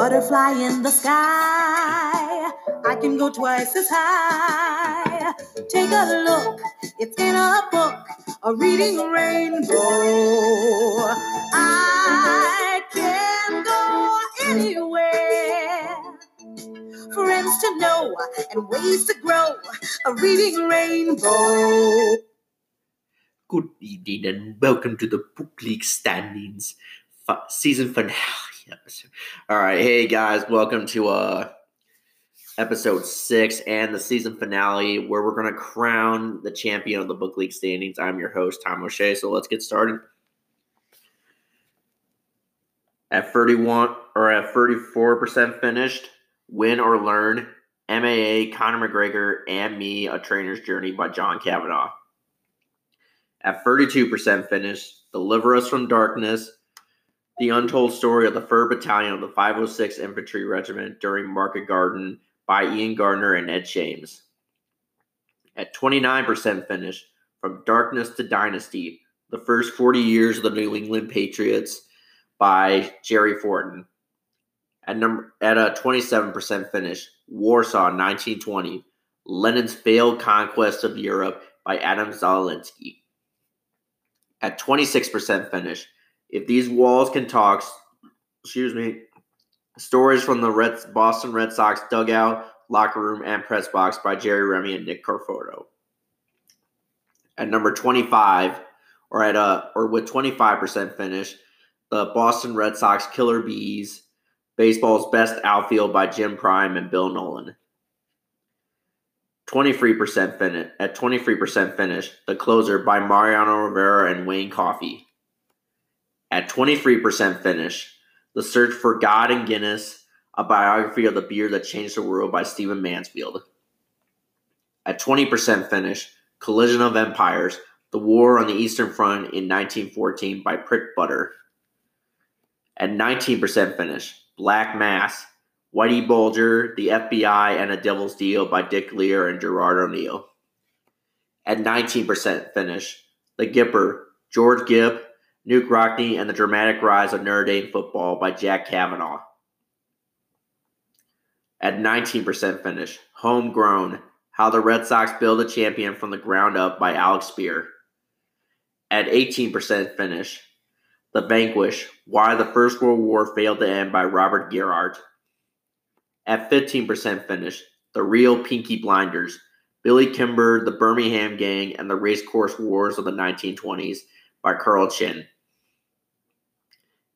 butterfly in the sky. I can go twice as high. Take a look, it's in a book, a reading rainbow. I can go anywhere. Friends to know and ways to grow, a reading rainbow. Good evening and welcome to the Book League standings season finale All right, hey guys, welcome to uh episode six and the season finale where we're gonna crown the champion of the Book League standings. I'm your host Tom O'Shea. So let's get started. At 31 or at 34% finished, win or learn. MMA, Conor McGregor, and me, A Trainer's Journey by John Kavanagh. At 32% finish, Deliver Us from Darkness, The Untold Story of the 3rd Battalion of the 506 Infantry Regiment during Market Garden by Ian Gardner and Ed Shames. At 29% finish, From Darkness to Dynasty, The First 40 Years of the New England Patriots by Jerry Fortin. At, number, at a 27% finish, Warsaw 1920, Lenin's Failed Conquest of Europe by Adam Zolinsky at 26% finish. If these walls can talk, excuse me, stories from the Red, Boston Red Sox dugout, locker room, and press box by Jerry Remy and Nick Cafardo. At number 25, or at a or with 25% finish, the Boston Red Sox Killer Bees, baseball's best outfield by Jim Prime and Bill Nowlin. 23% finish at 23% finish, The Closer by Mariano Rivera and Wayne Coffey. At 23% finish, The Search for God and Guinness, a biography of the beer that changed the world by Stephen Mansfield. At 20% finish, Collision of Empires, The War on the Eastern Front in 1914 by Prit Buttar. At 19% finish, Black Mass, Whitey Bulger, The FBI, and A Devil's Deal by Dick Lehr and Gerard O'Neill. At 19% finish, The Gipper, George Gipp, Knute Rockne, and the Dramatic Rise of Notre Dame Football by Jack Cavanaugh. At 19% finish, Homegrown, How the Red Sox Build a Champion from the Ground Up by Alex Speier. At 18% finish, The Vanquish, Why the First World War Failed to End by Robert Gerwarth. At 15% finish, The Real Peaky Blinders, Billy Kimber, The Birmingham Gang, and the Racecourse Wars of the 1920s by Carl Chinn.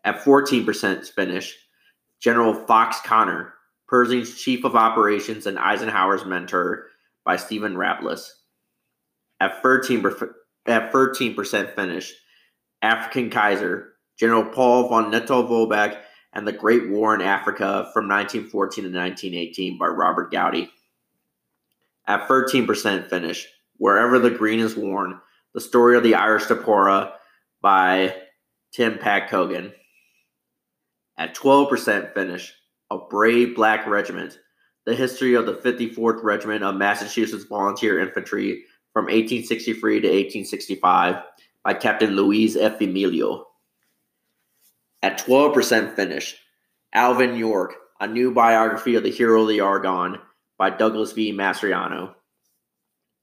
At 14% finish, General Fox Conner, Pershing's Chief of Operations and Eisenhower's Mentor by Stephen Ratliff. At 13%, at 13% finish, African Kaiser, General Paul von Lettow-Vorbeck and the Great War in Africa from 1914 to 1918 by Robert Gaudi. At 13% finish, Wherever the Green is Worn, The Story of the Irish Diaspora by Tim Pat Coogan. At 12% finish, A Brave Black Regiment, The History of the 54th Regiment of Massachusetts Volunteer Infantry from 1863 to 1865 by Captain Luis F. Emilio. At 12% finish, Alvin York, A New Biography of the Hero of the Argonne by Douglas V. Mastriano.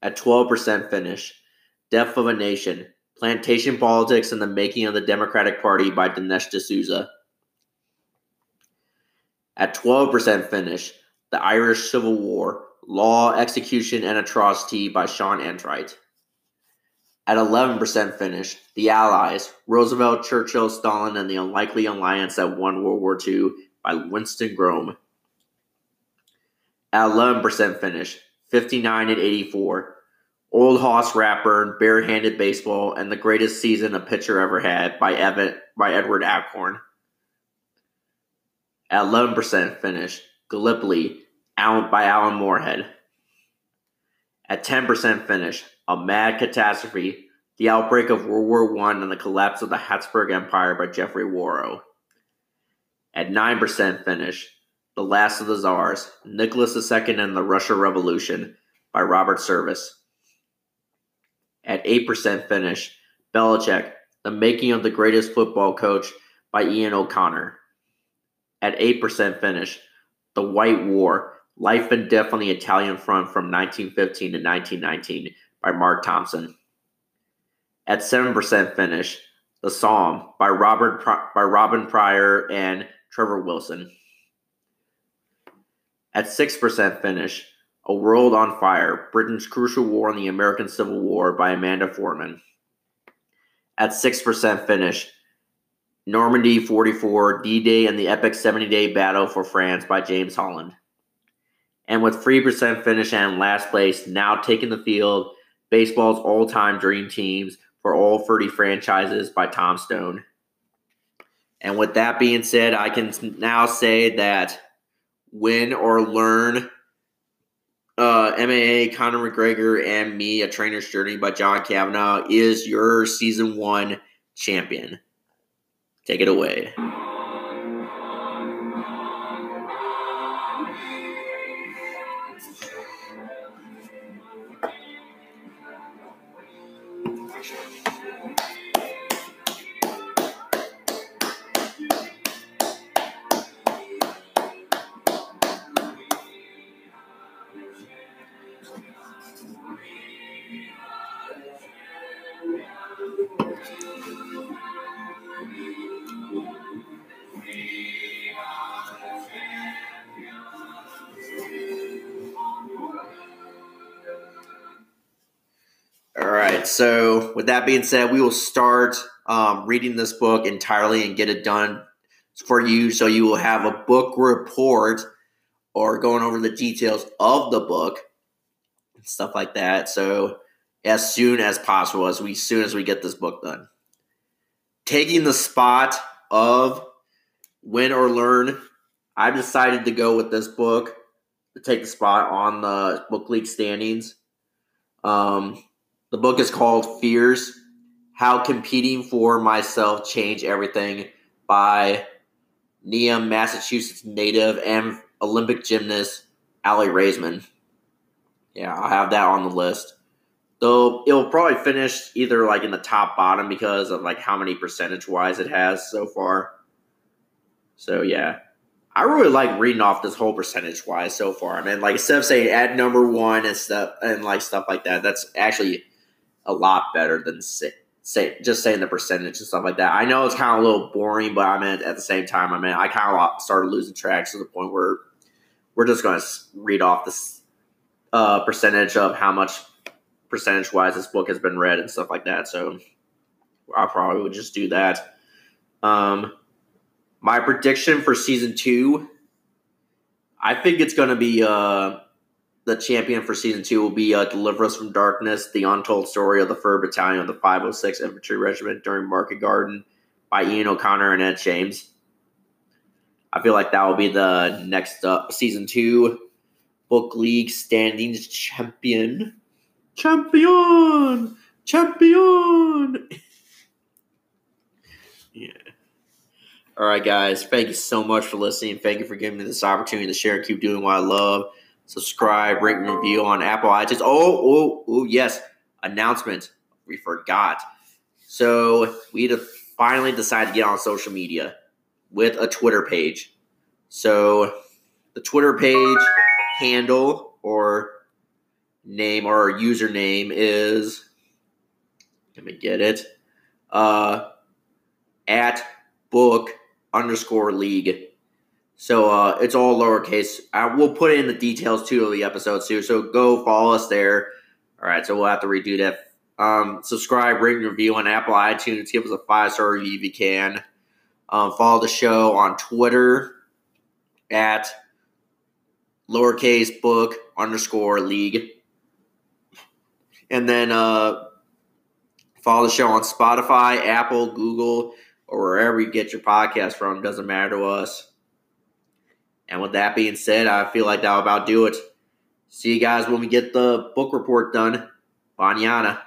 At 12% finish, Death of a Nation, Plantation Politics and the Making of the Democratic Party by Dinesh D'Souza. At 12% finish, The Irish Civil War, Law, Execution, and Atrocity by Sean Enright. At 11% finish, The Allies, Roosevelt, Churchill, Stalin, and the Unlikely Alliance that won World War II by Winston Groom. At 11% finish, 59 and 84, Old Hoss Radbourn, Barehanded Baseball, and the Greatest Season a Pitcher Ever Had by, Evan, by Edward Achorn. At 11% finish, Gallipoli, by Alan Moorehead. At 10% finish, A Mad Catastrophe, The Outbreak of World War I and the Collapse of the Habsburg Empire by Geoffrey Wawro. At 9% finish, The Last of the Tsars, Nicholas II and the Russia Revolution by Robert Service. At 8% finish, Belichick, The Making of the Greatest Football Coach by Ian O'Connor. At 8% finish, The White War Life and Death on the Italian Front from 1915 to 1919 by Mark Thompson. At 7% finish, The Somme by Robert by Robin Prior and Trevor Wilson. At 6% finish, A World on Fire Britain's Crucial War in the American Civil War by Amanda Foreman. At 6% finish, Normandy 44 D Day and the Epic 70 Day Battle for France by James Holland. And with 3% finish and last place, now taking the field, baseball's all time dream teams for all 30 franchises by Tom Stone. And with that being said, I can now say that win or learn uh, MMA, Conor McGregor, and me, A Trainer's Journey by John Kavanagh, is your season one champion. Take it away. So, with that being said, we will start um, reading this book entirely and get it done for you. So, you will have a book report or going over the details of the book and stuff like that. So, as soon as possible, as we soon as we get this book done, taking the spot of win or learn, I've decided to go with this book to take the spot on the book league standings. Um, the book is called Fierce How Competing for Myself Changed Everything by Needham, Massachusetts native and Olympic gymnast Aly Raisman. Yeah, I'll have that on the list. Though it'll probably finish either like in the top bottom because of like how many percentage wise it has so far. So yeah. I really like reading off this whole percentage wise so far. I mean, like instead of saying at number one and stuff and like stuff like that, that's actually a lot better than say, say just saying the percentage and stuff like that. I know it's kind of a little boring, but I mean at the same time, I mean I kind of started losing track to the point where we're just going to read off this uh, percentage of how much percentage wise this book has been read and stuff like that. So I probably would just do that. Um, my prediction for season two, I think it's going to be uh, the champion for season two will be uh, Deliver Us from Darkness, the untold story of the 3rd Battalion of the 506 Infantry Regiment during Market Garden by Ian O'Connor and Ed James. I feel like that will be the next uh, season two book league standings champion. Champion! Champion! yeah. All right, guys. Thank you so much for listening. Thank you for giving me this opportunity to share and keep doing what I love subscribe, rate, and review on Apple iTunes. Oh, oh, oh, yes. Announcement. We forgot. So we finally decide to get on social media with a Twitter page. So the Twitter page handle or name or username is let me get it. Uh at book underscore league. So uh, it's all lowercase. I, we'll put in the details too of the episodes too. So go follow us there. All right, so we'll have to redo that. Um, subscribe, rate, review on Apple iTunes. Give us a five star review if you can. Um, follow the show on Twitter at lowercase book underscore league. And then uh, follow the show on Spotify, Apple, Google, or wherever you get your podcast from. Doesn't matter to us. And with that being said, I feel like that'll about do it. See you guys when we get the book report done. Banyana.